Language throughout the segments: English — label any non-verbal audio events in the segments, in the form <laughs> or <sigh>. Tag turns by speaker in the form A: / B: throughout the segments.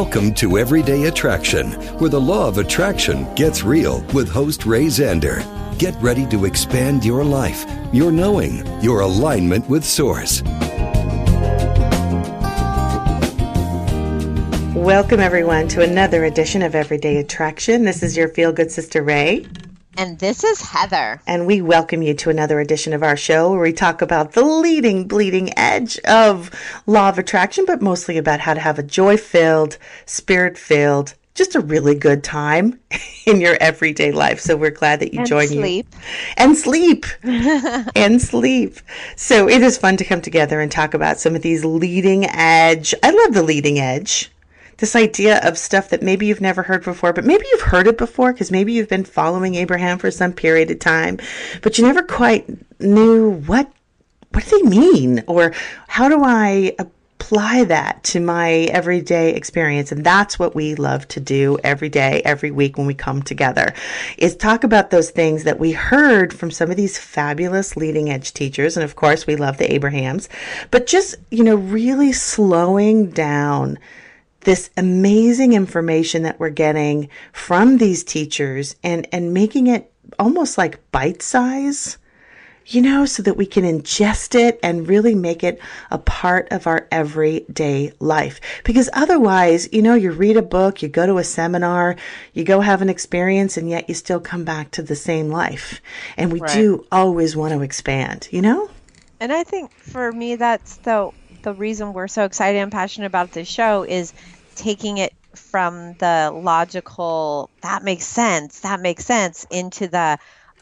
A: Welcome to Everyday Attraction, where the law of attraction gets real with host Ray Zander. Get ready to expand your life, your knowing, your alignment with Source.
B: Welcome, everyone, to another edition of Everyday Attraction. This is your feel good sister, Ray.
C: And this is Heather.
B: And we welcome you to another edition of our show where we talk about the leading, bleeding edge of law of attraction, but mostly about how to have a joy filled, spirit filled, just a really good time <laughs> in your everyday life. So we're glad that you joined me.
C: and
B: join
C: sleep.
B: you. And sleep. <laughs> and sleep. So it is fun to come together and talk about some of these leading edge. I love the leading edge this idea of stuff that maybe you've never heard before, but maybe you've heard it before because maybe you've been following Abraham for some period of time, but you never quite knew what what do they mean? Or how do I apply that to my everyday experience? And that's what we love to do every day every week when we come together is talk about those things that we heard from some of these fabulous leading edge teachers. And of course we love the abrahams but just you know really slowing down this amazing information that we're getting from these teachers and, and making it almost like bite size, you know, so that we can ingest it and really make it a part of our everyday life. Because otherwise, you know, you read a book, you go to a seminar, you go have an experience, and yet you still come back to the same life. And we right. do always want to expand, you know?
C: And I think for me, that's the the reason we're so excited and passionate about this show is taking it from the logical that makes sense that makes sense into the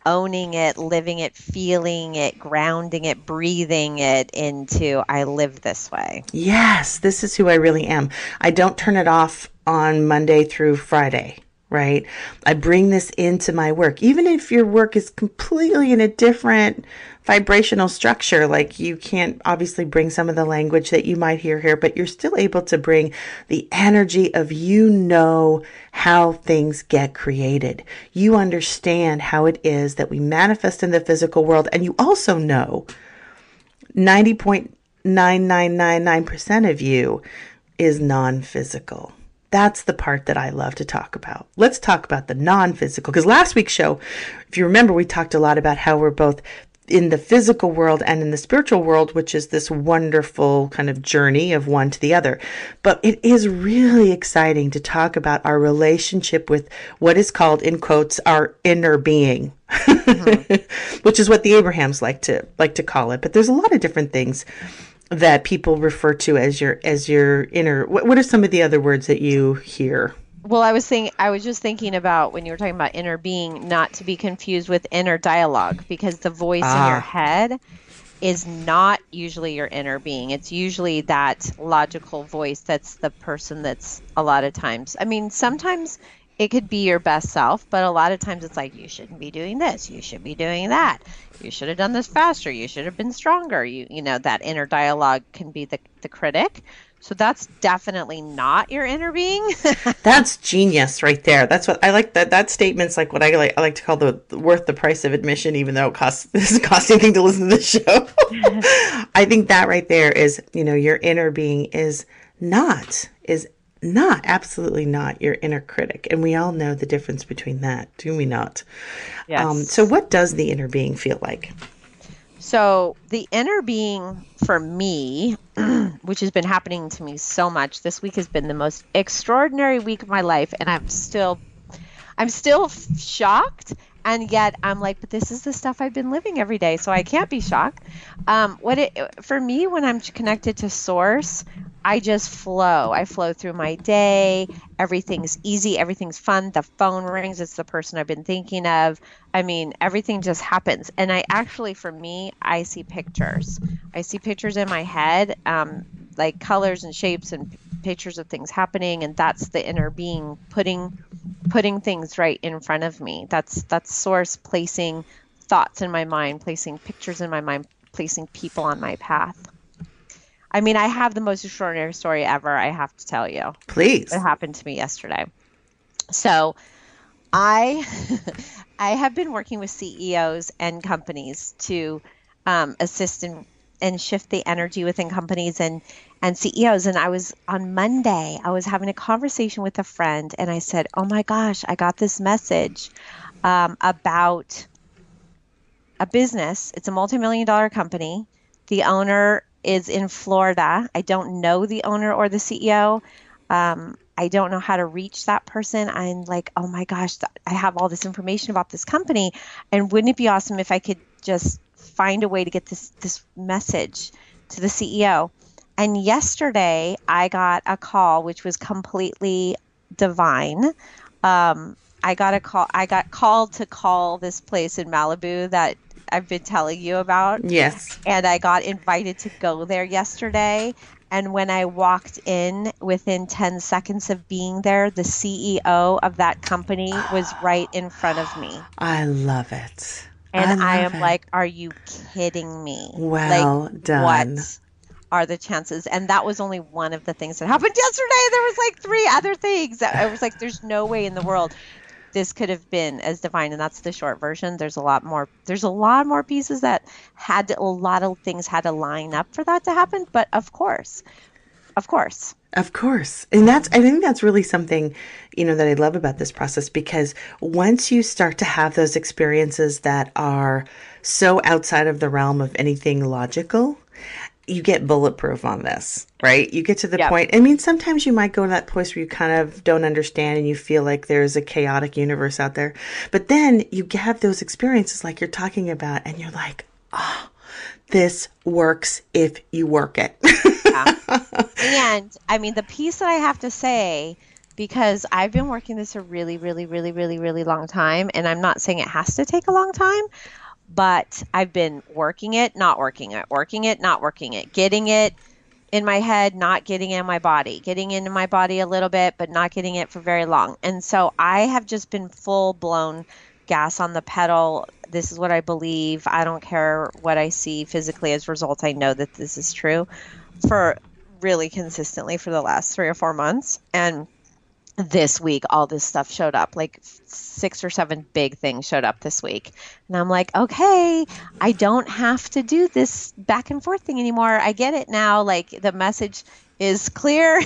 C: owning it living it feeling it grounding it breathing it into i live this way.
B: Yes this is who i really am. I don't turn it off on monday through friday right? I bring this into my work. Even if your work is completely in a different vibrational structure. Like you can't obviously bring some of the language that you might hear here, but you're still able to bring the energy of you know how things get created. You understand how it is that we manifest in the physical world. And you also know 90.9999% of you is non physical. That's the part that I love to talk about. Let's talk about the non physical. Because last week's show, if you remember, we talked a lot about how we're both in the physical world and in the spiritual world, which is this wonderful kind of journey of one to the other. But it is really exciting to talk about our relationship with what is called, in quotes, our inner being. Mm-hmm. <laughs> which is what the Abrahams like to like to call it. But there's a lot of different things that people refer to as your as your inner. What, what are some of the other words that you hear?
C: Well, I was thinking, I was just thinking about when you were talking about inner being, not to be confused with inner dialogue, because the voice ah. in your ah. head is not usually your inner being. It's usually that logical voice that's the person that's a lot of times. I mean, sometimes it could be your best self, but a lot of times it's like you shouldn't be doing this, you should be doing that. You should have done this faster, you should have been stronger. You you know, that inner dialogue can be the the critic. So that's definitely not your inner being. <laughs>
B: that's genius right there. That's what I like. That that statement's like what I like. I like to call the worth the price of admission, even though it costs <laughs> this is costing anything to listen to the show. <laughs> I think that right there is you know your inner being is not is not absolutely not your inner critic, and we all know the difference between that, do we not? Yes. Um, so, what does the inner being feel like?
C: So, the inner being for me, <clears throat> which has been happening to me so much, this week has been the most extraordinary week of my life, and I'm still, I'm still shocked and yet I'm like, but this is the stuff I've been living every day, so I can't be shocked. Um, what it for me when I'm connected to source, I just flow. I flow through my day. Everything's easy. Everything's fun. The phone rings. It's the person I've been thinking of. I mean, everything just happens. And I actually, for me, I see pictures. I see pictures in my head, um, like colors and shapes and pictures of things happening. And that's the inner being putting putting things right in front of me. That's that's source placing thoughts in my mind, placing pictures in my mind, placing people on my path. I mean, I have the most extraordinary story ever, I have to tell you.
B: Please.
C: It happened to me yesterday. So, I <laughs> I have been working with CEOs and companies to um, assist in and shift the energy within companies and and CEOs. And I was on Monday, I was having a conversation with a friend, and I said, "Oh my gosh, I got this message um, about a business. It's a multi-million dollar company. The owner is in Florida. I don't know the owner or the CEO." Um, I don't know how to reach that person. I'm like, oh my gosh, I have all this information about this company. And wouldn't it be awesome if I could just find a way to get this this message to the CEO. And yesterday I got a call which was completely divine. Um, I got a call. I got called to call this place in Malibu that I've been telling you about.
B: Yes.
C: And I got invited to go there yesterday. And when I walked in, within 10 seconds of being there, the CEO of that company was right in front of me.
B: I love it.
C: And I, I am it. like, are you kidding me?
B: Well
C: like,
B: done.
C: What are the chances? And that was only one of the things that happened yesterday. There was like three other things. I was like, there's no way in the world this could have been as divine and that's the short version there's a lot more there's a lot more pieces that had to, a lot of things had to line up for that to happen but of course of course
B: of course. And that's, I think that's really something, you know, that I love about this process because once you start to have those experiences that are so outside of the realm of anything logical, you get bulletproof on this, right? You get to the yep. point. I mean, sometimes you might go to that place where you kind of don't understand and you feel like there's a chaotic universe out there. But then you have those experiences like you're talking about and you're like, oh, this works if you work it. <laughs> yeah.
C: And I mean, the piece that I have to say, because I've been working this a really, really, really, really, really long time, and I'm not saying it has to take a long time, but I've been working it, not working it, working it, not working it, getting it in my head, not getting in my body, getting into my body a little bit, but not getting it for very long. And so I have just been full blown gas on the pedal this is what I believe. I don't care what I see physically as results. I know that this is true for really consistently for the last three or four months. And this week, all this stuff showed up. Like six or seven big things showed up this week. And I'm like, okay, I don't have to do this back and forth thing anymore. I get it now. Like the message is clear.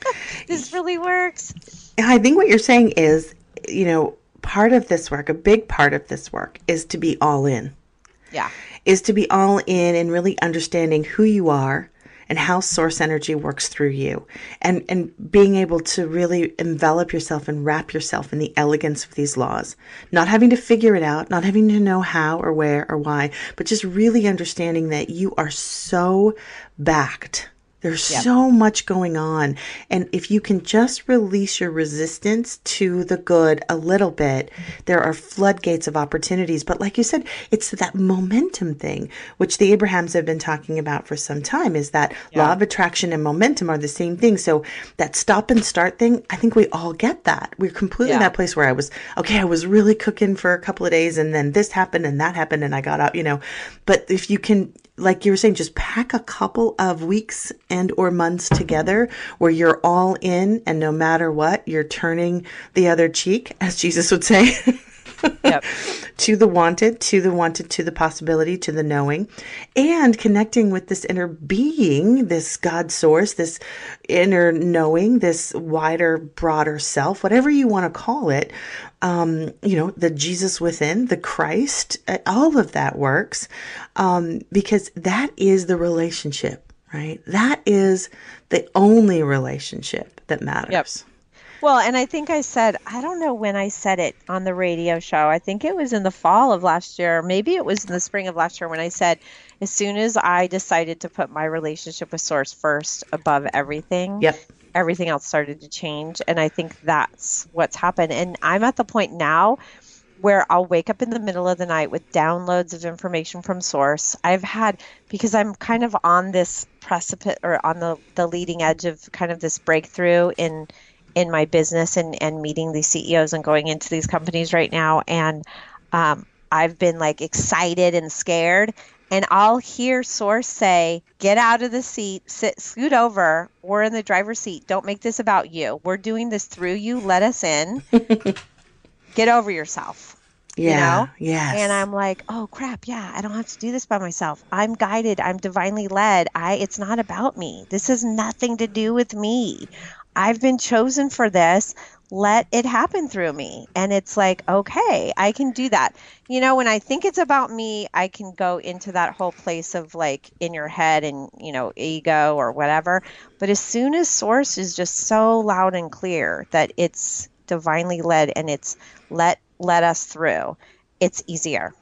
C: <laughs> this really works.
B: I think what you're saying is, you know, part of this work, a big part of this work, is to be all in.
C: Yeah.
B: Is to be all in and really understanding who you are and how source energy works through you. And and being able to really envelop yourself and wrap yourself in the elegance of these laws. Not having to figure it out not having to know how or where or why but just really understanding that you are so backed there's yep. so much going on. And if you can just release your resistance to the good a little bit, there are floodgates of opportunities. But like you said, it's that momentum thing, which the Abrahams have been talking about for some time, is that yeah. law of attraction and momentum are the same thing. So that stop and start thing, I think we all get that. We're completely yeah. in that place where I was, okay, I was really cooking for a couple of days and then this happened and that happened and I got out, you know. But if you can like you were saying, just pack a couple of weeks and or months together where you're all in and no matter what, you're turning the other cheek, as Jesus would say. <laughs> yep. <laughs> to the wanted, to the wanted, to the possibility, to the knowing, and connecting with this inner being, this God source, this inner knowing, this wider, broader self, whatever you want to call it. Um, you know, the Jesus within, the Christ, uh, all of that works um, because that is the relationship, right? That is the only relationship that matters.
C: Yep. Well, and I think I said, I don't know when I said it on the radio show. I think it was in the fall of last year. Maybe it was in the spring of last year when I said, as soon as I decided to put my relationship with Source first above everything,
B: yep.
C: everything else started to change. And I think that's what's happened. And I'm at the point now where I'll wake up in the middle of the night with downloads of information from source. I've had because I'm kind of on this precipice or on the, the leading edge of kind of this breakthrough in in my business and, and meeting these CEOs and going into these companies right now. And um, I've been like excited and scared. And I'll hear Source say, get out of the seat, sit, scoot over. We're in the driver's seat. Don't make this about you. We're doing this through you. Let us in. <laughs> get over yourself.
B: Yeah.
C: You know?
B: Yes.
C: And I'm like, oh crap, yeah, I don't have to do this by myself. I'm guided. I'm divinely led. I it's not about me. This has nothing to do with me. I've been chosen for this. Let it happen through me. And it's like, okay, I can do that. You know, when I think it's about me, I can go into that whole place of like in your head and, you know, ego or whatever. But as soon as source is just so loud and clear that it's divinely led and it's let let us through, it's easier.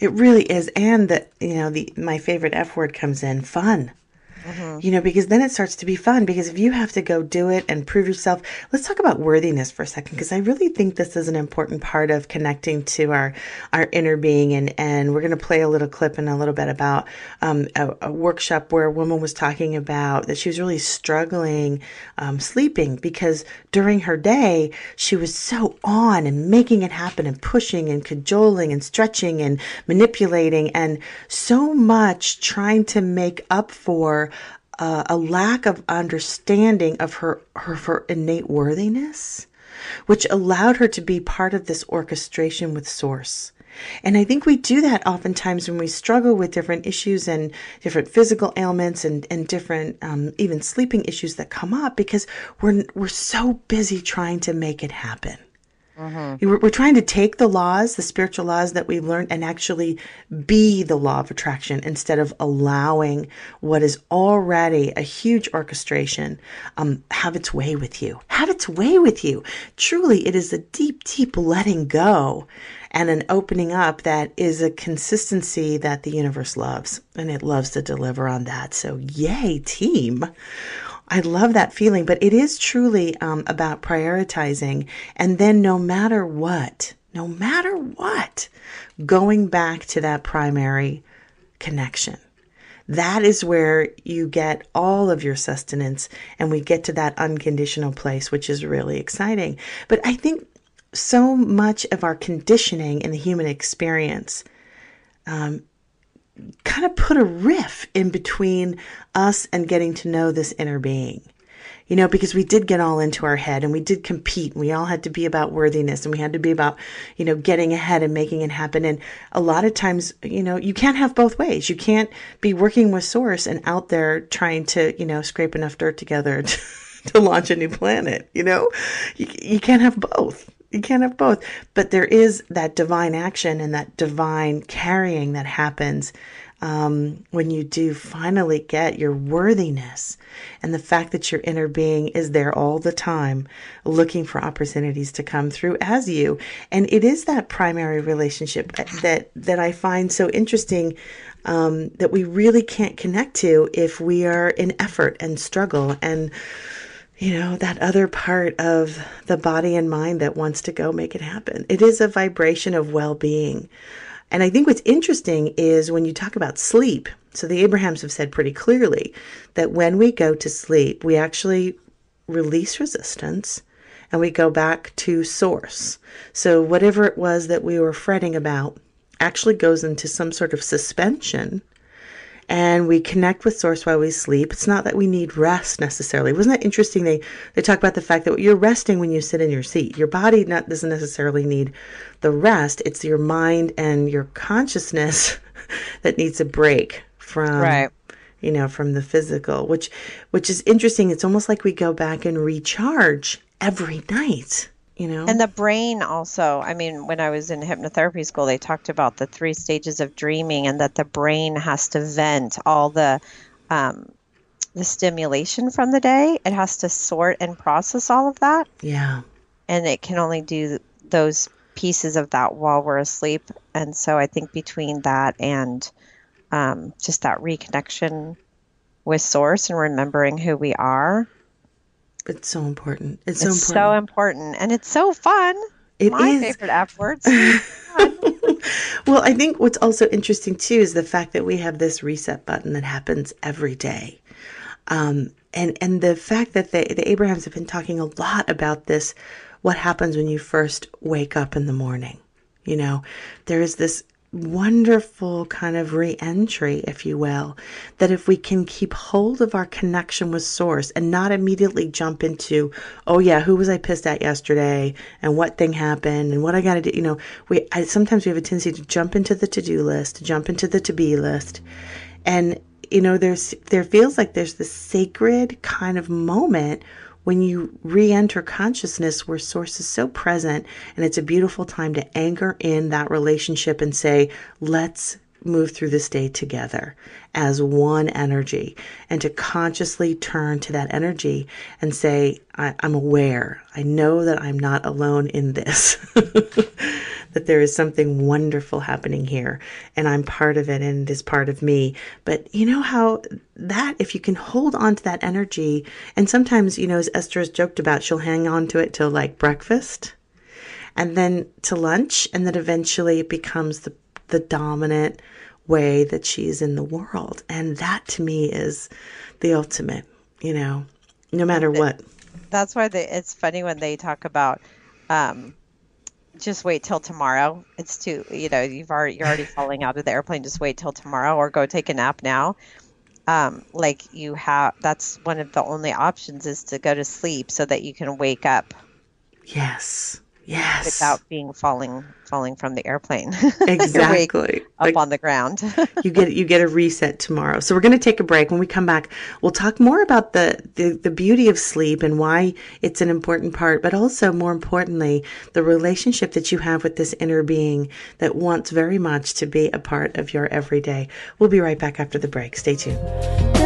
B: It really is. And that, you know, the my favorite F word comes in fun. Mm-hmm. You know, because then it starts to be fun. Because if you have to go do it and prove yourself, let's talk about worthiness for a second. Because I really think this is an important part of connecting to our our inner being. And and we're going to play a little clip in a little bit about um, a, a, workshop where a woman was talking about that she was really struggling um, sleeping because during her day she was so on and making it happen and pushing and cajoling and stretching and manipulating and so much trying to make up for uh, a lack of understanding of her, her, her innate worthiness, which allowed her to be part of this orchestration with Source. And I think we do that oftentimes when we struggle with different issues and different physical ailments and, and different um, even sleeping issues that come up because we're, we're so busy trying to make it happen. Mm-hmm. We're, we're, trying to take the laws, the spiritual laws that we've learned, and actually be the law of attraction instead of allowing what is already a huge orchestration um, have its way with you. Have its way with you. Truly, it is a deep, deep letting go and an opening up that is a consistency that the universe loves, and it loves to deliver on that. So, yay, team. I love that feeling, but it is truly um, about prioritizing. And then, no matter what, no matter what, going back to that primary connection. That is where you get all of your sustenance, and we get to that unconditional place, which is really exciting. But I think so much of our conditioning in the human experience um, kind of put a riff in between us and getting to know this inner being. You know, because we did get all into our head and we did compete. And we all had to be about worthiness and we had to be about, you know, getting ahead and making it happen. And a lot of times, you know, you can't have both ways. You can't be working with source and out there trying to, you know, scrape enough dirt together <laughs> to, to launch a new planet. You know, you, you can't have both you can't have both. But there is that divine action and that divine carrying that happens um, when you do finally get your worthiness and the fact that your inner being is there all the time looking for opportunities to come through as you and it is that primary relationship that that i find so interesting um, that we really can't connect to if we are in effort and struggle and you know, that other part of the body and mind that wants to go make it happen. It is a vibration of well being. And I think what's interesting is when you talk about sleep, so the Abrahams have said pretty clearly that when we go to sleep, we actually release resistance and we go back to source. So whatever it was that we were fretting about actually goes into some sort of suspension and we connect with source while we sleep. It's not that we need rest necessarily. Wasn't that interesting? They they talk about the fact that you're resting when you sit in your seat. Your body not doesn't necessarily need the rest. It's your mind and your consciousness <laughs> that needs a break from
C: right.
B: you know from the physical, which which is interesting. It's almost like we go back and recharge every night you know
C: and the brain also i mean when i was in hypnotherapy school they talked about the three stages of dreaming and that the brain has to vent all the um, the stimulation from the day. It has to sort and process all of that.
B: Yeah.
C: And it can only do those pieces of that while we're asleep. And so I think between that and um, just that reconnection with source and remembering who we are.
B: It's so important. It's,
C: it's
B: so important.
C: so important. And it's so fun.
B: It
C: My
B: is.
C: favorite F words. <laughs> <laughs>
B: well, I think what's also interesting too is the fact that we have this reset button that happens every day. Um, and, and the fact that the, the Abrahams have been talking a lot about this, what happens when you first wake up in the morning. You know, there is this wonderful kind of re-entry if you will that if we can keep hold of our connection with source and not immediately jump into oh yeah who was i pissed at yesterday and what thing happened and what i got to do you know we I, sometimes we have a tendency to jump into the to-do list to jump into the to-be list. And you know there's there feels like there's this sacred kind of moment when you re enter consciousness where source is so present, and it's a beautiful time to anchor in that relationship and say, let's move through this day together as one energy and to consciously turn to that energy and say, I, am aware. I know that I'm not alone in this. <laughs> that there is something wonderful happening here and I'm part of it and it is part of me. But you know how that, if you can hold on to that energy, and sometimes, you know, as Esther has joked about, she'll hang on to it till like breakfast and then to lunch, and then eventually it becomes the, the dominant way that she's in the world. And that to me is the ultimate, you know, no matter what.
C: That's why they, it's funny when they talk about, um, just wait till tomorrow. It's too, you know, you've already you're already <laughs> falling out of the airplane. Just wait till tomorrow, or go take a nap now. Um, like you have, that's one of the only options is to go to sleep so that you can wake up.
B: Yes. Yes.
C: Without being falling falling from the airplane. <laughs>
B: Exactly.
C: up like, on the ground. <laughs>
B: you get you get a reset tomorrow. So we're going to take a break. When we come back, we'll talk more about the, the the beauty of sleep and why it's an important part, but also more importantly, the relationship that you have with this inner being that wants very much to be a part of your everyday. We'll be right back after the break. Stay tuned.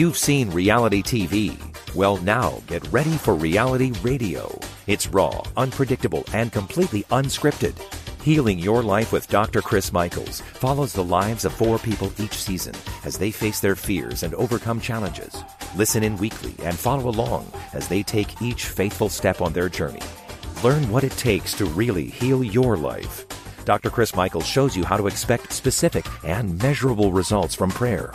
D: You've seen reality TV. Well, now get ready for reality radio. It's raw, unpredictable, and completely unscripted. Healing Your Life with Dr. Chris Michaels follows the lives of four people each season as they face their fears and overcome challenges. Listen in weekly and follow along as they take each faithful step on their journey. Learn what it takes to really heal your life. Dr. Chris Michaels shows you how to expect specific and measurable results from prayer.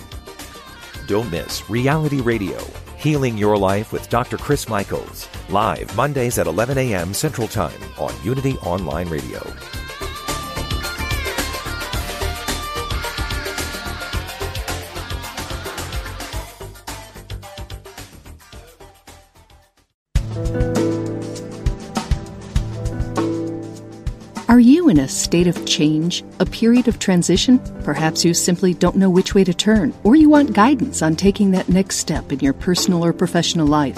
D: Don't miss Reality Radio, Healing Your Life with Dr. Chris Michaels, live Mondays at 11 a.m. Central Time on Unity Online Radio.
E: In a state of change, a period of transition? Perhaps you simply don't know which way to turn, or you want guidance on taking that next step in your personal or professional life.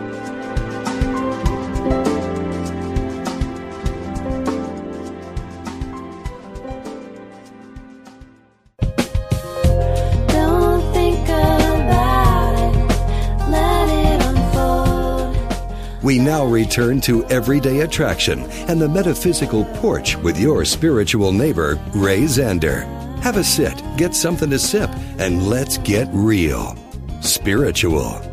A: now return to Everyday Attraction and the Metaphysical Porch with your spiritual neighbor, Ray Zander. Have a sit, get something to sip, and let's get real. Spiritual.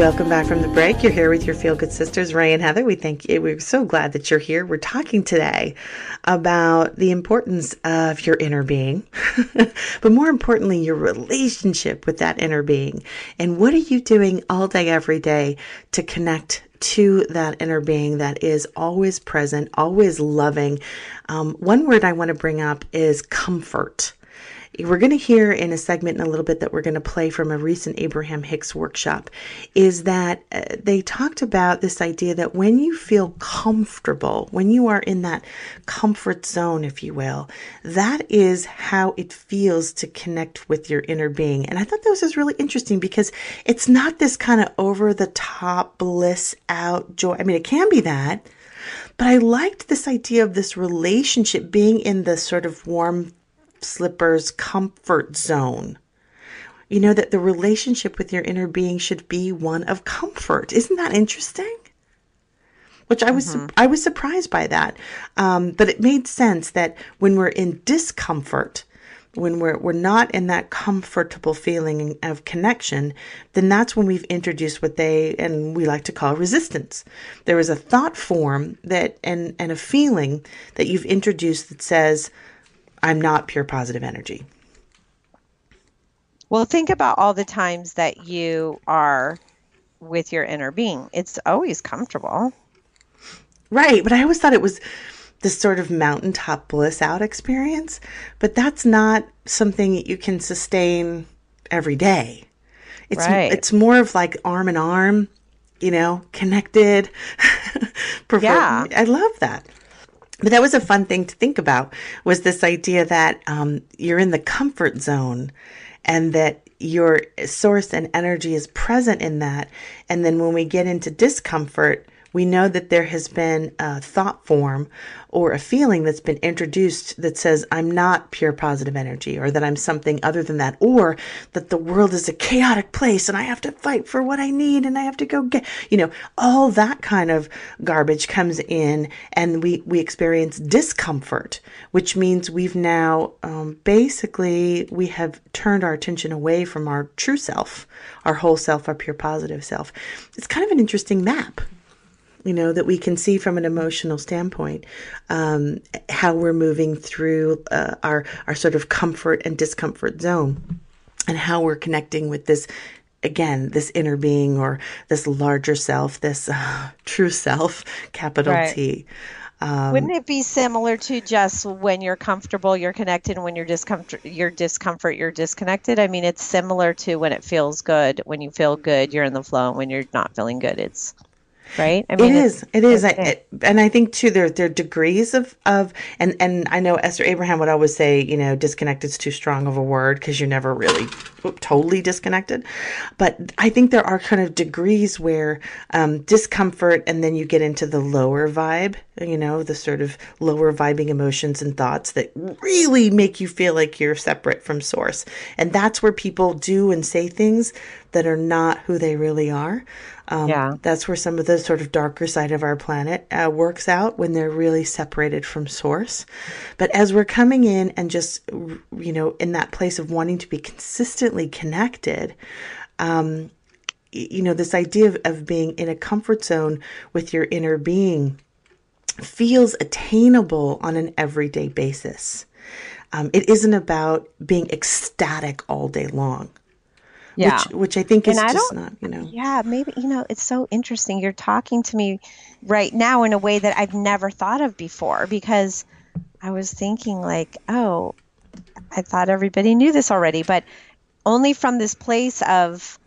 B: Welcome back from the break. You're here with your Feel Good Sisters, Ray and Heather. We thank you. We're so glad that you're here. We're talking today about the importance of your inner being, <laughs> but more importantly, your relationship with that inner being. And what are you doing all day, every day to connect to that inner being that is always present, always loving? Um, one word I want to bring up is comfort. We're going to hear in a segment in a little bit that we're going to play from a recent Abraham Hicks workshop is that uh, they talked about this idea that when you feel comfortable, when you are in that comfort zone, if you will, that is how it feels to connect with your inner being. And I thought that was really interesting because it's not this kind of over the top bliss out joy. I mean, it can be that. But I liked this idea of this relationship being in the sort of warm slippers comfort zone. You know, that the relationship with your inner being should be one of comfort. Isn't that interesting? Which I was mm-hmm. I was surprised by that, um, but it made sense that when we're in discomfort, when we're we're not in that comfortable feeling of connection, then that's when we've introduced what they and we like to call resistance. There is a thought form that and and a feeling that you've introduced that says, I'm not pure positive energy.
C: Well, think about all the times that you are with your inner being. It's always comfortable.
B: Right. But I always thought it was this sort of mountaintop bliss out experience. But that's not something that you can sustain every day. It's right. it's more of like arm in arm, you know, connected. <laughs> yeah. I love that. But that was a fun thing to think about was this idea that um, you're in the comfort zone and that your source and energy is present in that. And then when we get into discomfort, we know that there has been a thought form or a feeling that's been introduced that says, I'm not pure positive energy, or that I'm something other than that, or that the world is a chaotic place and I have to fight for what I need and I have to go get, you know, all that kind of garbage comes in and we, we experience discomfort, which means we've now um, basically, we have turned our attention away from our true self, our whole self, our pure positive self. It's kind of an interesting map you know, that we can see from an emotional standpoint um, how we're moving through uh, our our sort of comfort and discomfort zone, and how we're connecting with this again this inner being or this larger self, this uh, <laughs> true self, capital right. T.
C: Um, Wouldn't it be similar to just when you're comfortable, you're connected, and when you're discomfort, you're discomfort, you're disconnected? I mean, it's similar to when it feels good. When you feel good, you're in the flow. And when you're not feeling good, it's right?
B: I mean, it is. It is. I, it, and I think too, there there are degrees of of and and I know Esther Abraham would always say, you know, disconnected is too strong of a word because you're never really totally disconnected. But I think there are kind of degrees where um, discomfort, and then you get into the lower vibe. You know, the sort of lower vibing emotions and thoughts that really make you feel like you're separate from source, and that's where people do and say things that are not who they really are. Um, yeah. That's where some of the sort of darker side of our planet uh, works out when they're really separated from source. But as we're coming in and just, you know, in that place of wanting to be consistently connected, um, you know, this idea of, of being in a comfort zone with your inner being feels attainable on an everyday basis. Um, it isn't about being ecstatic all day long.
C: Yeah.
B: Which, which I think is
C: I
B: just not, you know.
C: Yeah, maybe, you know, it's so interesting. You're talking to me right now in a way that I've never thought of before because I was thinking, like, oh, I thought everybody knew this already, but only from this place of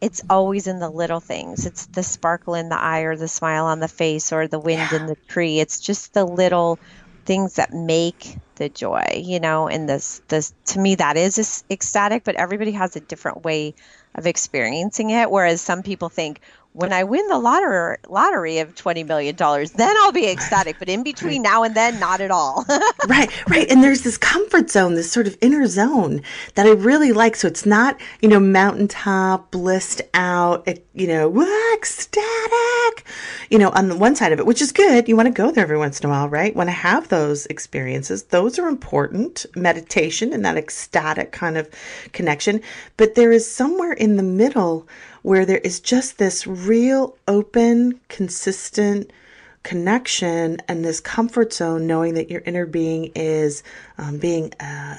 C: it's always in the little things. It's the sparkle in the eye or the smile on the face or the wind in the tree. It's just the little things that make the joy, you know, and this this to me that is ecstatic, but everybody has a different way of experiencing it whereas some people think when I win the lottery lottery of 20 million dollars, then I'll be ecstatic, but in between now and then not at all. <laughs>
B: right, right. And there's this comfort zone, this sort of inner zone that I really like. So it's not, you know, mountaintop, blissed out, you know, "Wah, ecstatic, you know, on the one side of it, which is good. You want to go there every once in a while, right? Want to have those experiences. Those are important. Meditation and that ecstatic kind of connection. But there is somewhere in the middle where there is just this real, open, consistent, connection and this comfort zone, knowing that your inner being is um, being, uh,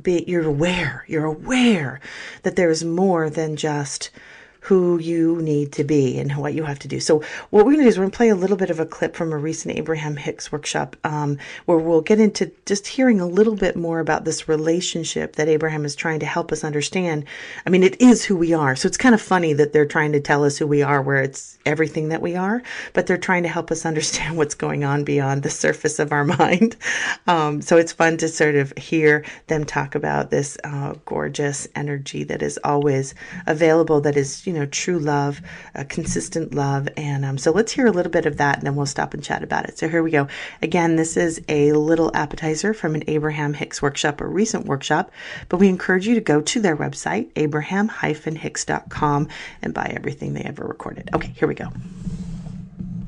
B: be, you're aware, you're aware that there is more than just who you need to be and what you have to do. So what we're going to do is we're going to play a little bit of a clip from a recent Abraham Hicks workshop um, where we'll get into just hearing a little bit more about this relationship that Abraham is trying to help us understand. I mean, it is who we are. So it's kind of funny that they're trying to tell us who we are where it's everything that we are, but they're trying to help us understand <laughs> what's going on beyond the surface of our <laughs> mind. Um, so it's fun to sort of hear them talk about this uh, gorgeous energy that is always available, that is, you know, true love, consistent love. And um, so let's hear a little bit of that and then we'll stop and chat about it. So here we go. Again, this is a little appetizer from an Abraham Hicks workshop, a recent workshop, but we encourage you to go to their website, abraham-hicks.com, and buy everything they ever recorded. Okay, here we go.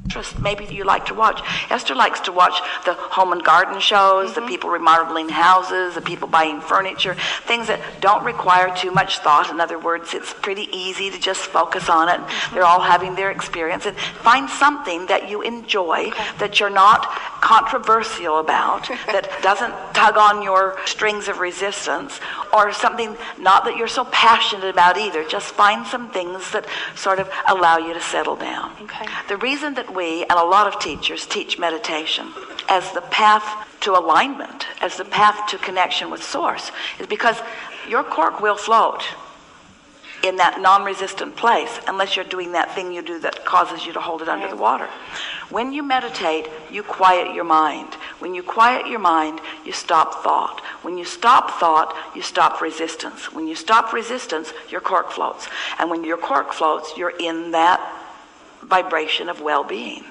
F: Interest maybe you like to watch. Esther likes to watch the home and garden shows, the mm-hmm. people remodeling houses, the people buying furniture, things that don't require too much thought. In other words, it's pretty easy to just focus on it. Mm-hmm. They're all having their experience and find something that you enjoy that you're not controversial about, <laughs> that doesn't tug on your strings of resistance, or something not that you're so passionate about either. Just find some things that sort of allow you to settle down.
G: Okay.
F: The reason that we and a lot of teachers teach meditation as the path to alignment, as the path to connection with Source, is because your cork will float in that non resistant place unless you're doing that thing you do that causes you to hold it under the water. When you meditate, you quiet your mind. When you quiet your mind, you stop thought. When you stop thought, you stop resistance. When you stop resistance, your cork floats. And when your cork floats, you're in that vibration of well being.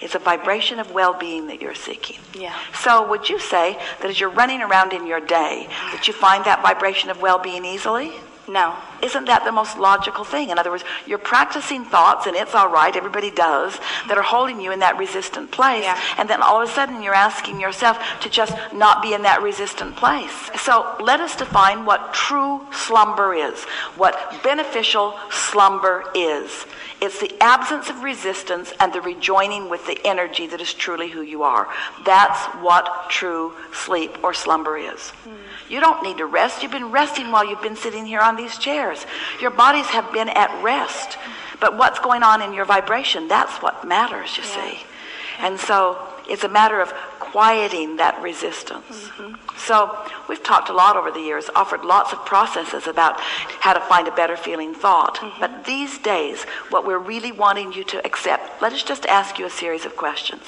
F: It's a vibration of well being that you're seeking.
G: Yeah.
F: So, would you say that as you're running around in your day, that you find that vibration of well being easily?
G: No.
F: Isn't that the most logical thing? In other words, you're practicing thoughts, and it's all right, everybody does, that are holding you in that resistant place.
G: Yeah.
F: And then all of a sudden you're asking yourself to just not be in that resistant place. So let us define what true slumber is, what beneficial slumber is. It's the absence of resistance and the rejoining with the energy that is truly who you are. That's what true sleep or slumber is. Hmm. You don't need to rest. You've been resting while you've been sitting here on these chairs. Your bodies have been at rest. Hmm. But what's going on in your vibration, that's what matters, you see. And so it's a matter of quieting that resistance. Mm-hmm. So we've talked a lot over the years, offered lots of processes about how to find a better feeling thought. Mm-hmm. But these days, what we're really wanting you to accept, let us just ask you a series of questions.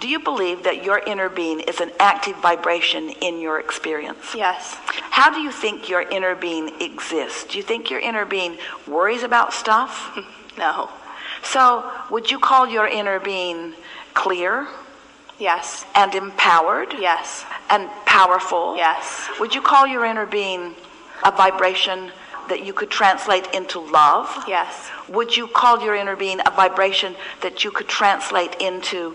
F: Do you believe that your inner being is an active vibration in your experience?
G: Yes.
F: How do you think your inner being exists? Do you think your inner being worries about stuff? <laughs>
G: No.
F: So, would you call your inner being clear
G: Yes.
F: and empowered
G: Yes.
F: and powerful?
G: Yes.
F: Would you call your inner being a vibration that you could translate into love?
G: Yes.
F: Would you call your inner being a vibration that you could translate into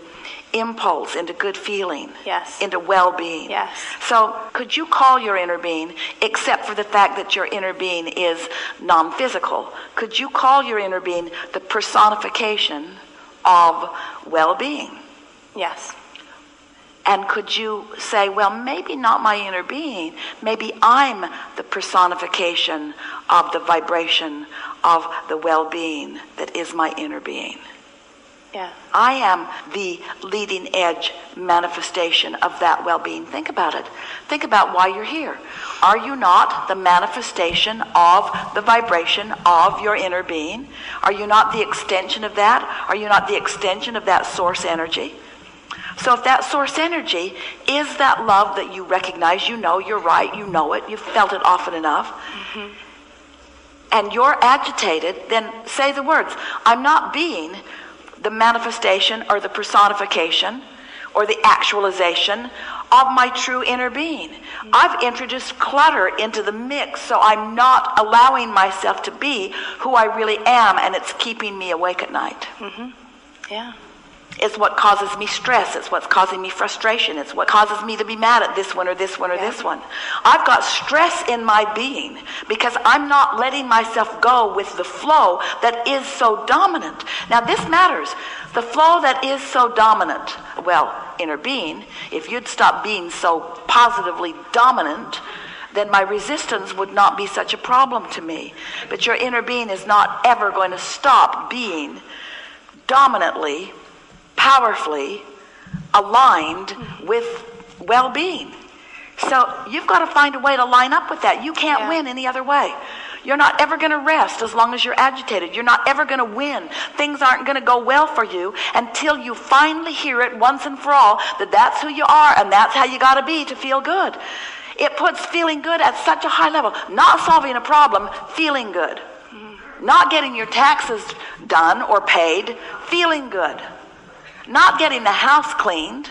F: impulse, into good feeling?
G: Yes.
F: Into well being?
G: Yes.
F: So, could you call your inner being, except for the fact that your inner being is non physical, could you call your inner being the personification of well being?
G: Yes.
F: And could you say, well, maybe not my inner being, maybe I'm the personification of the vibration of the well being that is my inner being?
G: Yeah.
F: I am the leading edge manifestation of that well being. Think about it. Think about why you're here. Are you not the manifestation of the vibration of your inner being? Are you not the extension of that? Are you not the extension of that source energy? So if that source energy is that love that you recognize, you know, you're right, you know it, you've felt it often enough, mm-hmm. and you're agitated, then say the words, I'm not being the manifestation or the personification or the actualization of my true inner being. Mm-hmm. I've introduced clutter into the mix, so I'm not allowing myself to be who I really am, and it's keeping me awake at night.
G: Mm-hmm. Yeah.
F: It's what causes me stress. It's what's causing me frustration. It's what causes me to be mad at this one or this one or yeah. this one. I've got stress in my being because I'm not letting myself go with the flow that is so dominant. Now, this matters. The flow that is so dominant, well, inner being, if you'd stop being so positively dominant, then my resistance would not be such a problem to me. But your inner being is not ever going to stop being dominantly powerfully aligned with well being. So you've got to find a way to line up with that. You can't yeah. win any other way. You're not ever going to rest as long as you're agitated. You're not ever going to win. Things aren't going to go well for you until you finally hear it once and for all that that's who you are and that's how you got to be to feel good. It puts feeling good at such a high level. Not solving a problem, feeling good. Mm-hmm. Not getting your taxes done or paid, feeling good not getting the house cleaned,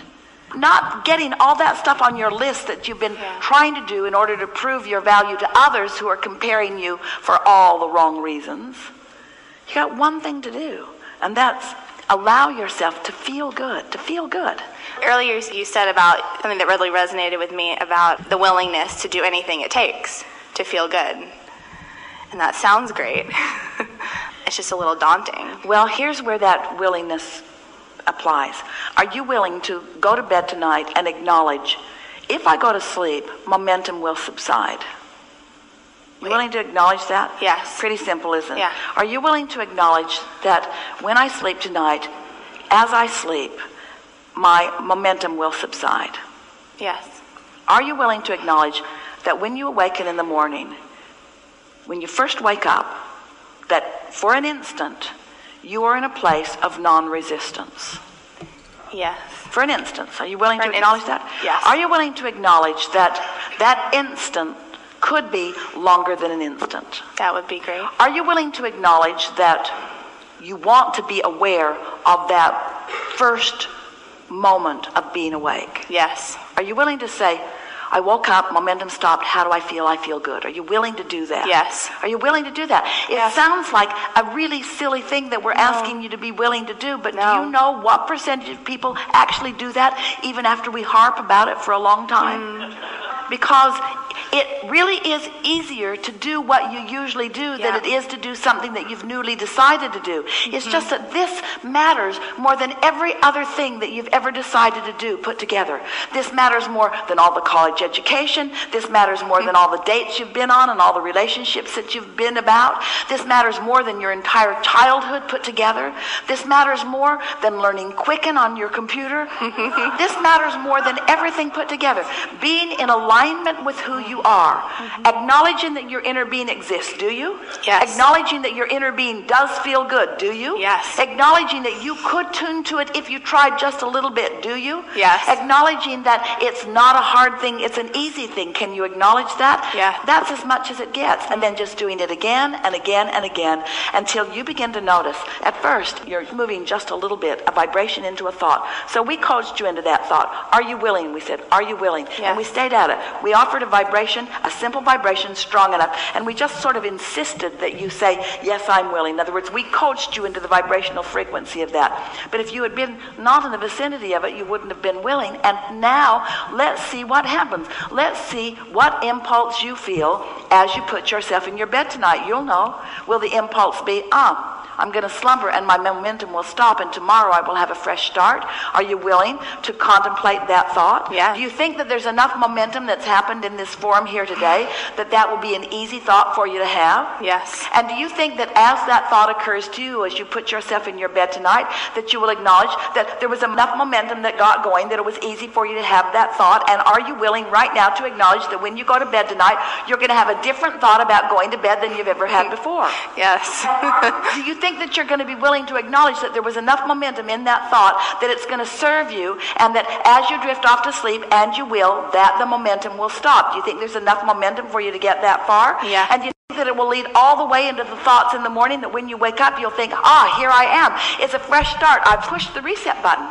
F: not getting all that stuff on your list that you've been yeah. trying to do in order to prove your value to others who are comparing you for all the wrong reasons. You got one thing to do, and that's allow yourself to feel good, to feel good.
G: Earlier, you said about something that really resonated with me about the willingness to do anything it takes to feel good. And that sounds great. <laughs> it's just a little daunting.
F: Well, here's where that willingness applies. Are you willing to go to bed tonight and acknowledge, if I go to sleep, momentum will subside? You willing to acknowledge that?
G: Yes.
F: Pretty simple, isn't it?
G: Yeah.
F: Are you willing to acknowledge that when I sleep tonight, as I sleep, my momentum will subside?
G: Yes.
F: Are you willing to acknowledge that when you awaken in the morning, when you first wake up, that for an instant, you are in a place of non resistance.
G: Yes.
F: For an instance, are you willing For to acknowledge that?
G: Yes.
F: Are you willing to acknowledge that that instant could be longer than an instant?
G: That would be great.
F: Are you willing to acknowledge that you want to be aware of that first moment of being awake?
G: Yes.
F: Are you willing to say, I woke up, momentum stopped. How do I feel? I feel good. Are you willing to do that?
G: Yes.
F: Are you willing to do that? It yes. sounds like a really silly thing that we're no. asking you to be willing to do, but no. do you know what percentage of people actually do that even after we harp about it for a long time? Mm. Because it really is easier to do what you usually do yeah. than it is to do something that you've newly decided to do. Mm-hmm. It's just that this matters more than every other thing that you've ever decided to do put together. This matters more than all the college education. This matters more than all the dates you've been on and all the relationships that you've been about. This matters more than your entire childhood put together. This matters more than learning Quicken on your computer. <laughs> this matters more than everything put together. Being in alignment with who you are. Mm-hmm. Acknowledging that your inner being exists, do you?
G: Yes.
F: Acknowledging that your inner being does feel good, do you?
G: Yes.
F: Acknowledging that you could tune to it if you tried just a little bit, do you?
G: Yes.
F: Acknowledging that it's not a hard thing, it's an easy thing. Can you acknowledge that?
G: Yeah.
F: That's as much as it gets. And then just doing it again and again and again until you begin to notice. At first, you're moving just a little bit, a vibration into a thought. So we coached you into that thought. Are you willing? We said, Are you willing?
G: Yeah.
F: And we stayed at it. We offered a vibration vibration, a simple vibration strong enough. And we just sort of insisted that you say, Yes, I'm willing. In other words, we coached you into the vibrational frequency of that. But if you had been not in the vicinity of it, you wouldn't have been willing. And now let's see what happens. Let's see what impulse you feel as you put yourself in your bed tonight. You'll know. Will the impulse be, ah, I'm going to slumber and my momentum will stop and tomorrow I will have a fresh start. Are you willing to contemplate that thought?
G: Yeah.
F: Do you think that there's enough momentum that's happened in this forum here today that that will be an easy thought for you to have?
G: Yes.
F: And do you think that as that thought occurs to you, as you put yourself in your bed tonight, that you will acknowledge that there was enough momentum that got going that it was easy for you to have that thought? And are you willing right now to acknowledge that when you go to bed tonight, you're going to have a different thought about going to bed than you've ever had before?
G: Yes. <laughs>
F: do you think that you're going to be willing to acknowledge that there was enough momentum in that thought that it's going to serve you and that as you drift off to sleep, and you will, that the momentum will stop? Do you think there's enough momentum for you to get that far?
G: Yeah.
F: And do you think that it will lead all the way into the thoughts in the morning that when you wake up, you'll think, ah, here I am. It's a fresh start. I've pushed the reset button.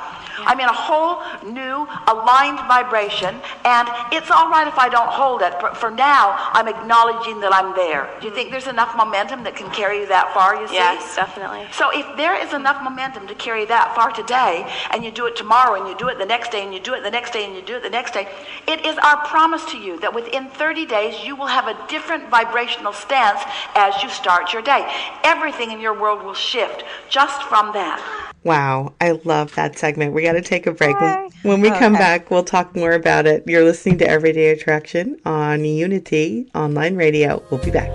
F: I'm in a whole new aligned vibration, and it's all right if I don't hold it. But for now, I'm acknowledging that I'm there. Do you think there's enough momentum that can carry you that far? You see?
G: Yes, definitely.
F: So if there is enough momentum to carry that far today, and you do it tomorrow, and you do it the next day, and you do it the next day, and you do it the next day, it is our promise to you that within 30 days you will have a different vibrational stance as you start your day. Everything in your world will shift just from that.
B: Wow, I love that segment. We got to take a break. When we come
C: Okay.
B: back, we'll talk more about it. You're listening to Everyday Attraction on Unity Online Radio. We'll be back.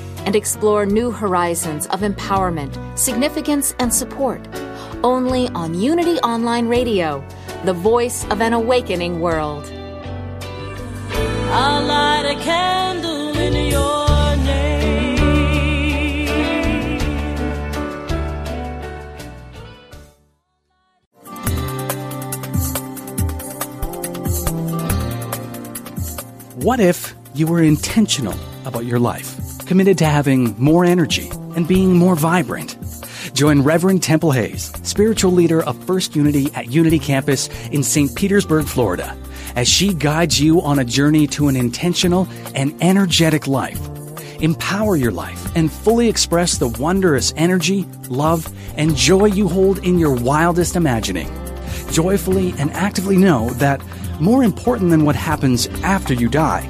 H: and explore new horizons of empowerment, significance, and support. Only on Unity Online Radio, the voice of an awakening world.
I: I'll light a candle in your name.
J: What if you were intentional about your life, committed to having more energy and being more vibrant? Join Reverend Temple Hayes, spiritual leader of First Unity at Unity Campus in St. Petersburg, Florida, as she guides you on a journey to an intentional and energetic life. Empower your life and fully express the wondrous energy, love, and joy you hold in your wildest imagining. Joyfully and actively know that more important than what happens after you die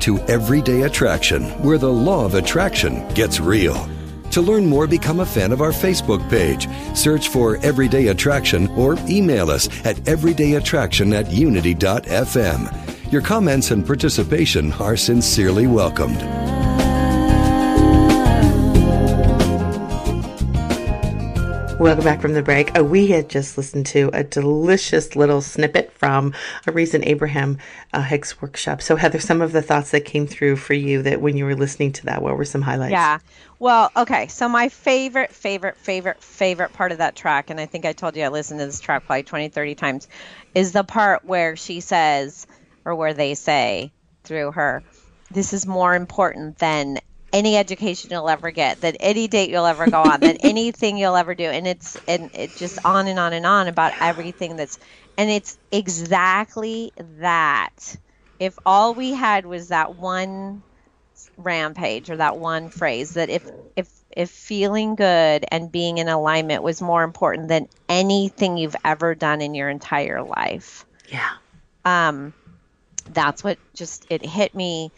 A: To Everyday Attraction, where the law of attraction gets real. To learn more, become a fan of our Facebook page. Search for Everyday Attraction or email us at everydayattraction at unity.fm. Your comments and participation are sincerely welcomed.
B: Welcome back from the break. Uh, we had just listened to a delicious little snippet from a recent Abraham uh, Hicks workshop. So, Heather, some of the thoughts that came through for you that when you were listening to that, what were some highlights?
C: Yeah. Well, okay. So my favorite, favorite, favorite, favorite part of that track, and I think I told you I listened to this track probably 20, 30 times, is the part where she says, or where they say through her, this is more important than any education you'll ever get, that any date you'll ever go on, that <laughs> anything you'll ever do. And it's and it just on and on and on about everything that's and it's exactly that. If all we had was that one rampage or that one phrase that if if if feeling good and being in alignment was more important than anything you've ever done in your entire life.
B: Yeah.
C: Um, that's what just it hit me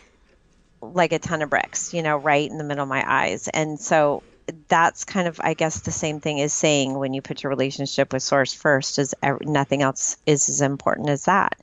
C: like a ton of bricks, you know, right in the middle of my eyes. And so that's kind of, I guess, the same thing as saying when you put your relationship with Source first, is nothing else is as important as that.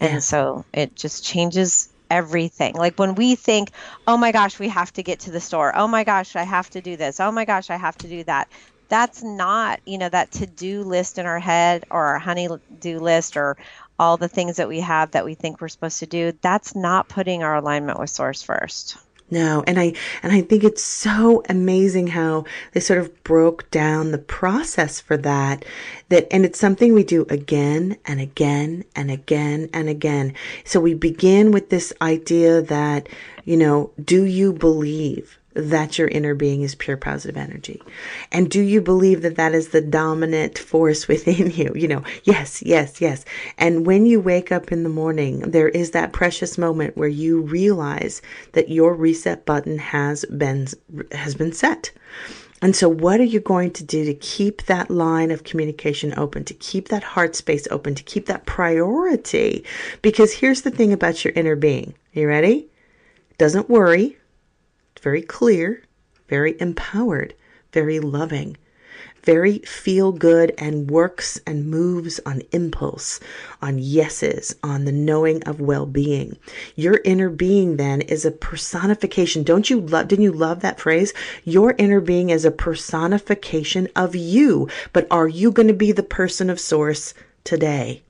C: Yeah. And so it just changes everything. Like when we think, oh my gosh, we have to get to the store. Oh my gosh, I have to do this. Oh my gosh, I have to do that. That's not, you know, that to do list in our head or our honey do list or all the things that we have that we think we're supposed to do. That's not putting our alignment with source first.
B: No, and I and I think it's so amazing how they sort of broke down the process for that that and it's something we do again and again and again and again. So we begin with this idea that, you know, do you believe that your inner being is pure positive energy? And do you believe that that is the dominant force within <laughs> you? You know, yes, yes, yes. And when you wake up in the morning, there is that precious moment where you realize that your reset button has been has been set. And so, what are you going to do to keep that line of communication open, to keep that heart space open, to keep that priority? Because here's the thing about your inner being. Are you ready? Doesn't worry, very clear, very empowered, very loving, very feel good and works and moves on impulse, on yeses, on the knowing of well being. Your inner being then is a personification. Don't you love, didn't you love that phrase? Your inner being is a personification of you. But are you going to be the person of source today?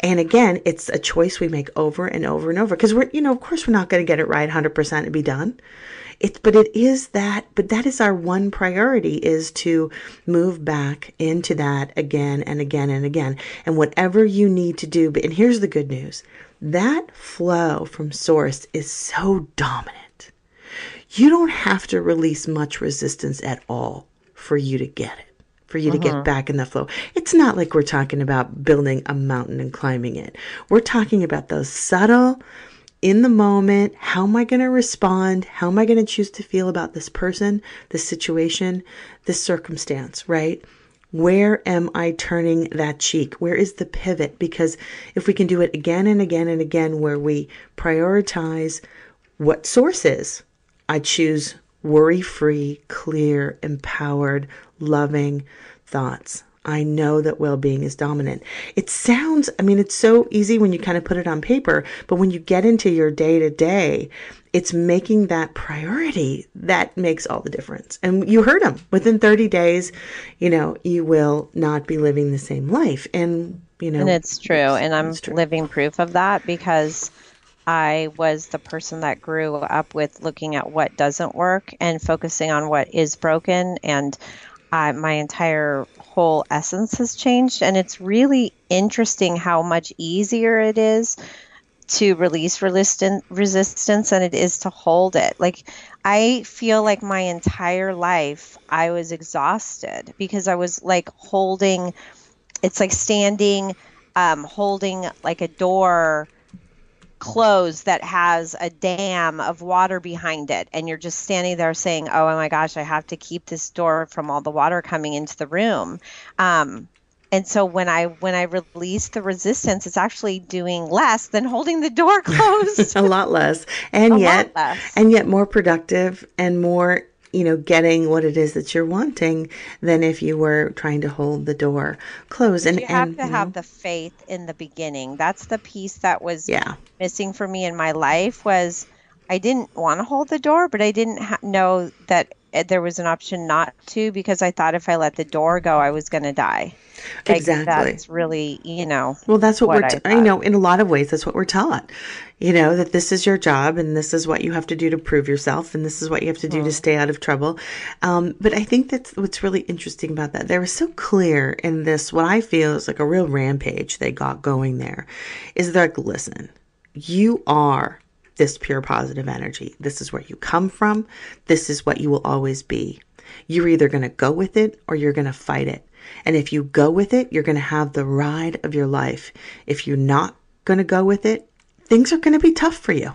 B: And again, it's a choice we make over and over and over because we're, you know, of course, we're not going to get it right 100% and be done. It's, but it is that, but that is our one priority is to move back into that again and again and again. And whatever you need to do, and here's the good news that flow from source is so dominant. You don't have to release much resistance at all for you to get it for you to get uh-huh. back in the flow. It's not like we're talking about building a mountain and climbing it. We're talking about those subtle in the moment, how am I going to respond? How am I going to choose to feel about this person, this situation, this circumstance, right? Where am I turning that cheek? Where is the pivot? Because if we can do it again and again and again, where we prioritize what source is, I choose worry free, clear, empowered, loving thoughts. I know that well being is dominant. It sounds, I mean, it's so easy when you kind of put it on paper, but when you get into your day to day, it's making that priority that makes all the difference. And you heard him within 30 days, you know, you will not be living the same life. And, you know,
C: and it's true. And I'm living proof of that because I was the person that grew up with looking at what doesn't work and focusing on what is broken. And my entire whole essence has changed. And it's really interesting how much easier it is to release resistance than it is to hold it. Like, I feel like my entire life I was exhausted because I was like holding, it's like standing, um, holding like a door closed that has a dam of water behind it and you're just standing there saying oh my gosh i have to keep this door from all the water coming into the room. Um, and so when i when i release the resistance it's actually doing less than holding the door <laughs> closed. <laughs>
B: A lot less. And a yet less. and yet more productive and more you know, getting what it is that you're wanting than if you were trying to hold the door closed.
C: and you have and, to have know, the faith in the beginning. That's the piece that was yeah. missing for me in my life was I didn't want to hold the door, but I didn't ha- know that there was an option not to because I thought if I let the door go, I was going to die. Exactly. that's really, you know.
B: Well, that's what, what we're, t- I, I know in a lot of ways, that's what we're taught. You know, that this is your job and this is what you have to do to prove yourself and this is what you have to do mm. to stay out of trouble. Um, but I think that's what's really interesting about that. They were so clear in this, what I feel is like a real rampage they got going there is they're like, listen, you are this pure positive energy. This is where you come from. This is what you will always be. You're either going to go with it or you're going to fight it. And if you go with it, you're going to have the ride of your life. If you're not going to go with it, things are going to be tough for you.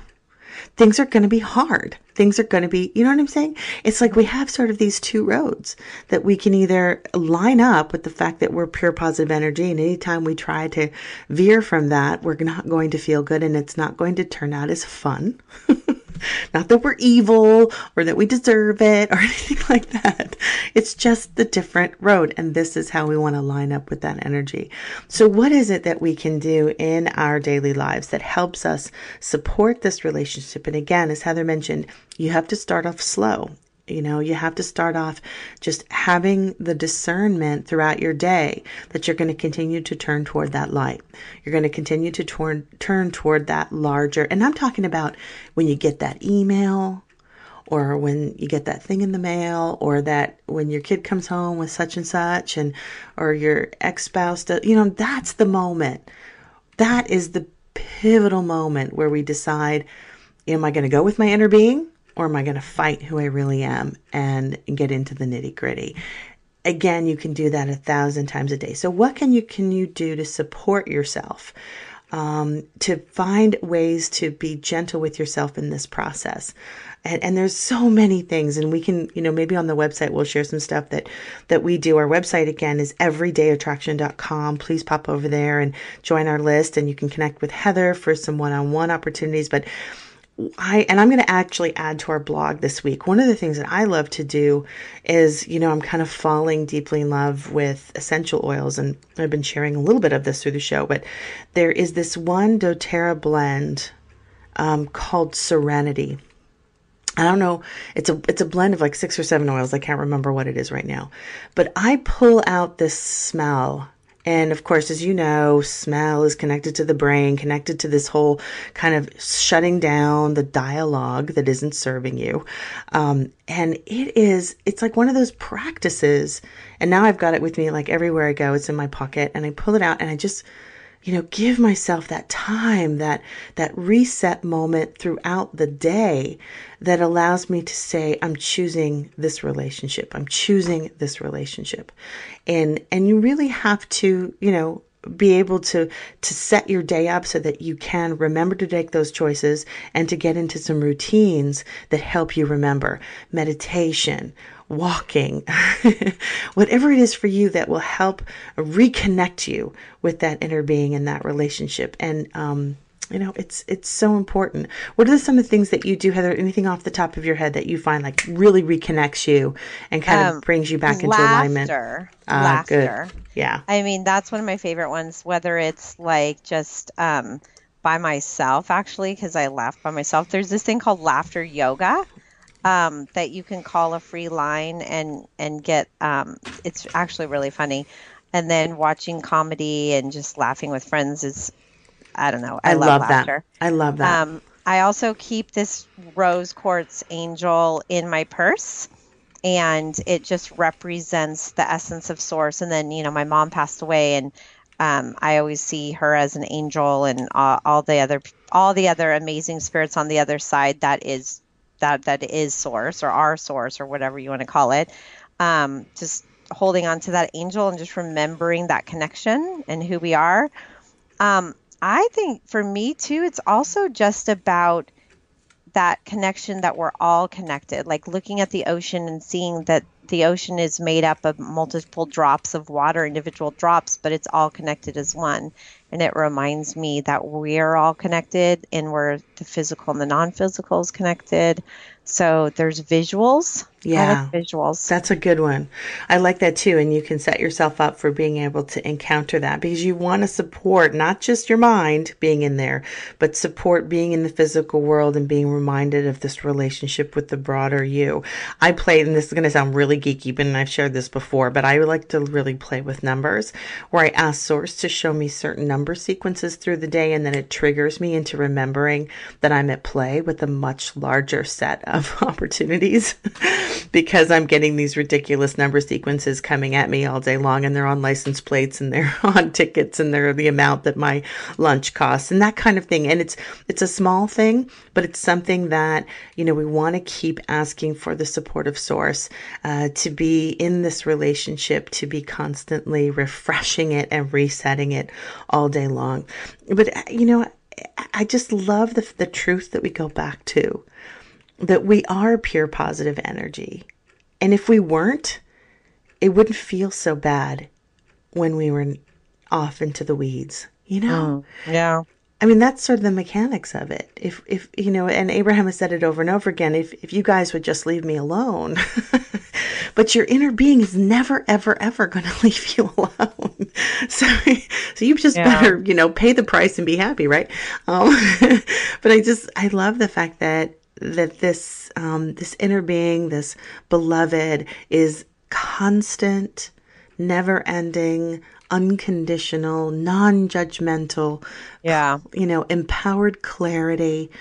B: Things are going to be hard. Things are going to be, you know what I'm saying? It's like we have sort of these two roads that we can either line up with the fact that we're pure positive energy. And anytime we try to veer from that, we're not going to feel good and it's not going to turn out as fun. <laughs> <laughs> Not that we're evil or that we deserve it or <laughs> anything like that. It's just the different road. And this is how we want to line up with that energy. So, what is it that we can do in our daily lives that helps us support this relationship? And again, as Heather mentioned, you have to start off slow. You know, you have to start off just having the discernment throughout your day that you're going to continue to turn toward that light. You're going to continue to turn turn toward that larger. And I'm talking about when you get that email or when you get that thing in the mail or that when your kid comes home with such and such and or your ex-spouse does, you know, that's the moment. That is the pivotal moment where we decide am I going to go with my inner being or am I going to fight who I really am and get into the nitty gritty? Again, you can do that a thousand times a day. So, what can you can you do to support yourself? Um, to find ways to be gentle with yourself in this process. And, and, there's so many things and we can you know maybe on the website we'll share some stuff that that we do our website again is everydayattraction.com please pop over there and join our list and you can connect with heather for some one-on-one opportunities but I and I'm going to actually add to our blog this week. One of the things that I love to do is, you know, I'm kind of falling deeply in love with essential oils, and I've been sharing a little bit of this through the show. But there is this one DoTerra blend um, called Serenity. I don't know. It's a it's a blend of like six or seven oils. I can't remember what it is right now, but I pull out this smell and of course, as you know, smell is connected to the brain, connected to this whole kind of shutting down the dialogue that isn't serving you. Um, and it is, it's like one of those practices. And now I've got it with me like everywhere I go. It's in my pocket and I pull it out and I just, you know, give myself that time, that, that reset moment throughout the day that allows me to say, I'm choosing this relationship. I'm choosing this relationship. And, and you really have to, you know, be able to to set your day up so that you can remember to take those choices and to get into some routines that help you remember meditation walking, <laughs> whatever it is for you that will help reconnect you with that inner being and that relationship. And, um, you know, it's it's so important. What are some of the things that you do, Heather? Anything off the top of your head that you find like really reconnects you and kind um, of brings you back into alignment?
C: Laughter. Uh, laughter.
B: Good. Yeah.
C: I mean, that's one of my favorite ones. Whether it's like just um, by myself, actually, because I laugh by myself. There's this thing called laughter yoga um, that you can call a free line and and get. Um, it's actually really funny. And then watching comedy and just laughing with friends is, I don't know. I, I love, love
B: that. I love that. Um,
C: I also keep this rose quartz angel in my purse and it just represents the essence of source and then you know my mom passed away and um, I always see her as an angel and all, all, the other all the other amazing spirits on the other side that is that that is source or our source or whatever you want to call it. Um, just holding on to that angel and just remembering that connection and who we are. Um, i think for me too it's also just about that connection that we're all connected like looking at the ocean and seeing that the ocean is made up of multiple drops of water individual drops but it's all connected as one. And it reminds me that we're all connected and we're the physical and the non-physical is connected. So there's visuals
B: yeah
C: like visuals.
B: That's a good one. I like that too and you can set yourself up for being able to encounter that because you want to support not just your mind being in there but support being in the physical world and being reminded of this relationship with the broader you. I play and this is going to sound really geeky but i've shared this before but i like to really play with numbers where i ask source to show me certain number sequences through the day, and then it triggers me into remembering that I'm at play with a much larger set of <laughs> opportunities because I'm getting these ridiculous number sequences coming at me all day long, and they're on license plates and they're <laughs> on tickets and they're the amount that my lunch costs and that kind of thing. And it's it's a small thing, but it's something that you know we want to keep asking for the supportive source uh, to be in this relationship, to be constantly refreshing it and resetting it all day long. But, uh, you know, I just love the, the truth that we go back to. That we are pure positive energy. And if we weren't, it wouldn't feel so bad when we were off into the weeds, you know?
C: Mm, yeah.
B: I mean, that's sort of the mechanics of it. If, if you know, and Abraham has said it over and over again. If if you guys would just leave me alone, <laughs> but your inner being is never, ever, ever going <laughs> to leave you alone. <laughs> So, so you just
C: Yeah.
B: better, you know, pay the price and be happy, right? Um, but I just, I love the fact that that this um, this inner being, this beloved, is constant, never ending, unconditional, non judgmental,
C: Yeah.
B: you know, empowered clarity,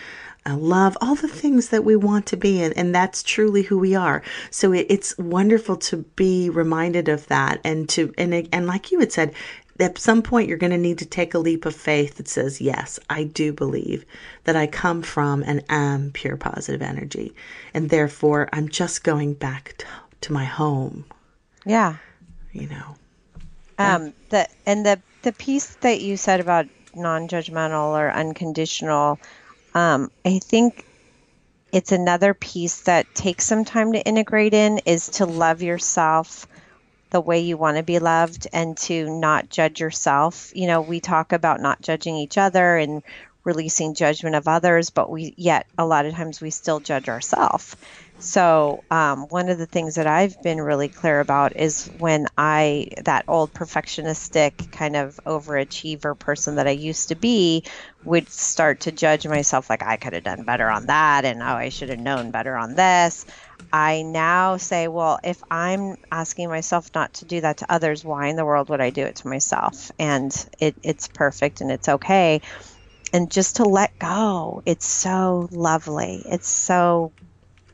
B: uh, love, all the things that we want to be. And, and that's truly who we are. So it, it's wonderful to be reminded of that. And to, and, and like you had said, at some point you're going to need to take a leap of faith that says, yes, I do believe that I come from and am pure positive energy. And therefore I'm just going back to, to my home,
C: Yeah.
B: you know.
C: Um, the and the the piece that you said about non-judgmental or unconditional, um, I think it's another piece that takes some time to integrate in is to love yourself the way you want to be loved and to not judge yourself. You know, we talk about not judging each other and releasing judgment of others, but we yet a lot of times we still judge ourselves. So, um, one of the things that I've been really clear about is when I, that old perfectionistic kind of overachiever person that I used to be, would start to judge myself like I could have done better on that and oh, I should have known better on this. I now say, well, if I'm asking myself not to do that to others, why in the world would I do it to myself? And it, it's perfect and it's okay. And just to let go, it's so lovely. It's so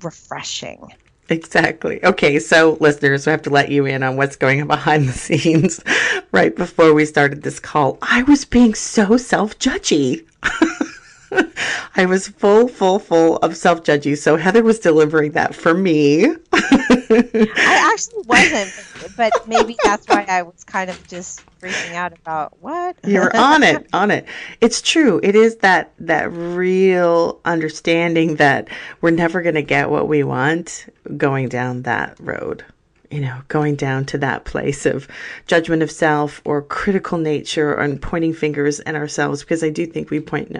C: refreshing.
B: Exactly. Okay, so listeners, we have to let you in on what's going on behind the scenes. <laughs> right before we started this call, I was being so self judgy. <laughs> I was full, full, full of self judgy. So Heather was delivering that for me. <laughs>
C: I actually wasn't, but maybe that's why I was kind of just freaking out about what
B: You're <laughs> on it, on it. It's true. It is that that real understanding that we're never going to get what we want going down that road. You know, going down to that place of judgment of self or critical nature and pointing fingers at ourselves because I do think we point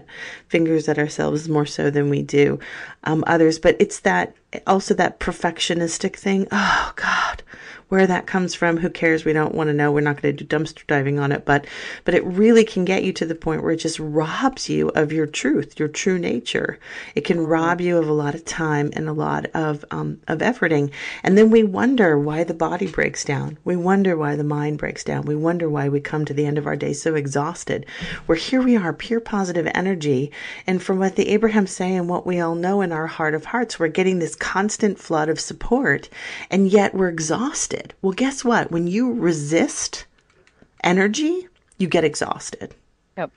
B: fingers at ourselves more so than we do um, others. But it's that also that perfectionistic thing. Oh God, where that comes from, who cares? We don't want to know. We're not going to do dumpster diving on it, but but it really can get you to the point where it just robs you of your truth, your true nature. It can rob you of a lot of time and a lot of um, of efforting, and then we wonder why the body breaks down. We wonder why the mind breaks down. We wonder why we come to the end of our day so exhausted. Where here we are, pure positive energy, and from what the Abrahams say and what we all know in our heart of hearts, we're getting this constant flood of support, and yet we're exhausted. Well, guess what? When you resist energy, you get exhausted.
C: Yep.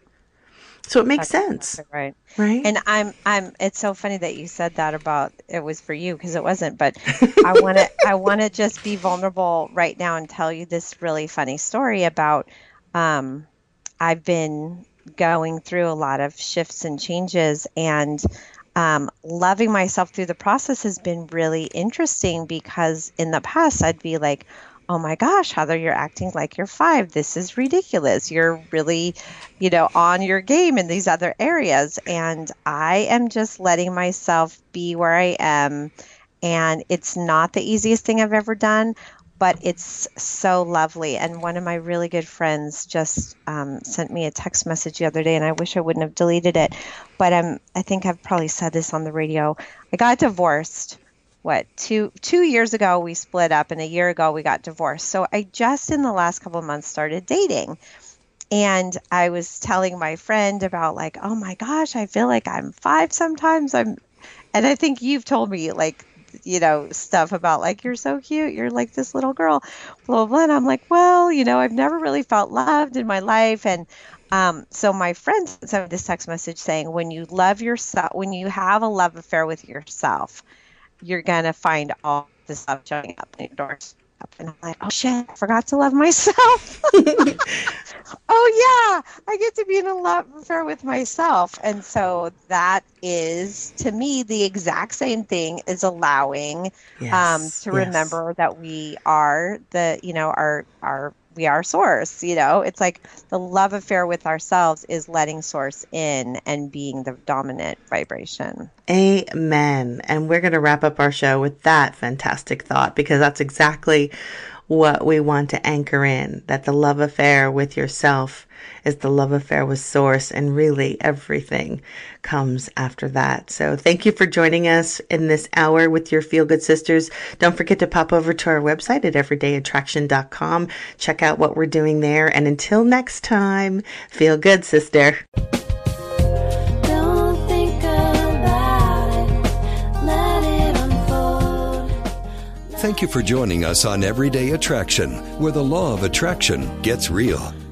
B: So it makes
C: That's
B: sense.
C: right.
B: Right.
C: And I'm I'm it's so funny that you said that about it was for you because it wasn't, but <laughs> I want to I want to just be vulnerable right now and tell you this really funny story about um I've been going through a lot of shifts and changes and um, loving myself through the process has been really interesting because in the past I'd be like, oh my gosh, Heather, you're acting like you're five. This is ridiculous. You're really, you know, on your game in these other areas. And I am just letting myself be where I am. And it's not the easiest thing I've ever done, but it's so lovely. And one of my really good friends just um, sent me a text message the other day, and I wish I wouldn't have deleted it. But um, I think I've probably said this on the radio. I got divorced what two two years ago we split up and a year ago we got divorced so i just in the last couple of months started dating and i was telling my friend about like oh my gosh i feel like i'm five sometimes i'm and i think you've told me like you know stuff about like you're so cute. You're like this little girl. Blah blah blah. And i'm like well you know i've never really felt loved in my life. And um, so my friend sent this text message saying when you love yourself when you have a love affair with yourself you're going to find all this stuff showing up in your doors. And I'm like, oh shit, I forgot to love myself. <laughs> oh yeah, I get to be in a love affair with myself. And so that is to me the exact same thing as allowing
B: Yes,
C: um, to
B: yes.
C: remember that we are the, you know, our our we are source, you know. It's like the love affair with ourselves is letting source in and being the dominant vibration.
B: Amen. And we're going to wrap up our show with that fantastic thought because that's exactly what we want to anchor in that the love affair with yourself is the love affair with source and really everything comes after that. So thank you for joining us in this hour with your feel good sisters. Don't forget to pop over to our website at everydayattraction.com. Check out what we're doing there and until next time, feel good sister.
A: Thank you for joining us on Everyday Attraction, where the law of attraction gets real.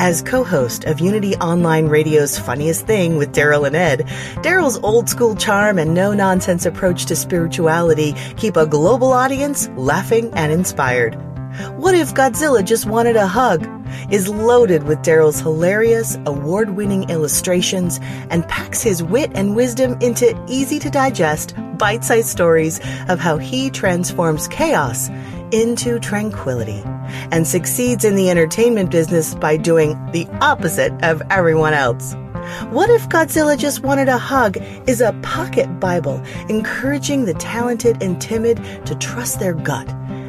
B: As co-host of Unity Online Radio's Funniest Thing with Daryl and Ed, Daryl's old school charm and no-nonsense approach to spirituality keep a global audience laughing and inspired. What if Godzilla just wanted a hug? Is loaded with Daryl's hilarious, award-winning illustrations and packs his wit and wisdom into easy to digest, bite-sized stories of how he transforms chaos into tranquility and succeeds in the entertainment business by doing the opposite of everyone else. What if Godzilla just wanted a hug is a pocket Bible encouraging the talented and timid to trust their gut,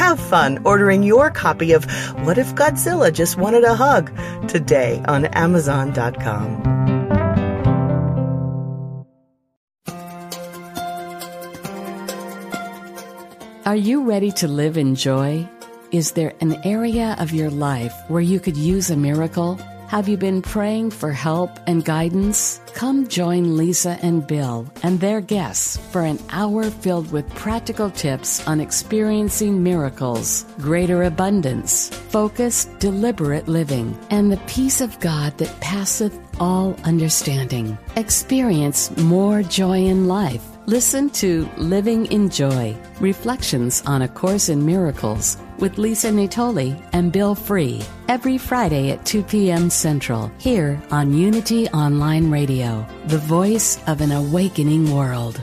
B: Have fun ordering your copy of What If Godzilla Just Wanted a Hug today on Amazon.com.
K: Are you ready to live in joy? Is there an area of your life where you could use a miracle? Have you been praying for help and guidance? Come join Lisa and Bill and their guests for an hour filled with practical tips on experiencing miracles, greater abundance, focused, deliberate living, and the peace of God that passeth all understanding. Experience more joy in life. Listen to Living in Joy Reflections on A Course in Miracles with Lisa Natoli and Bill Free every Friday at 2 p.m. Central here on Unity Online Radio, the voice of an awakening world.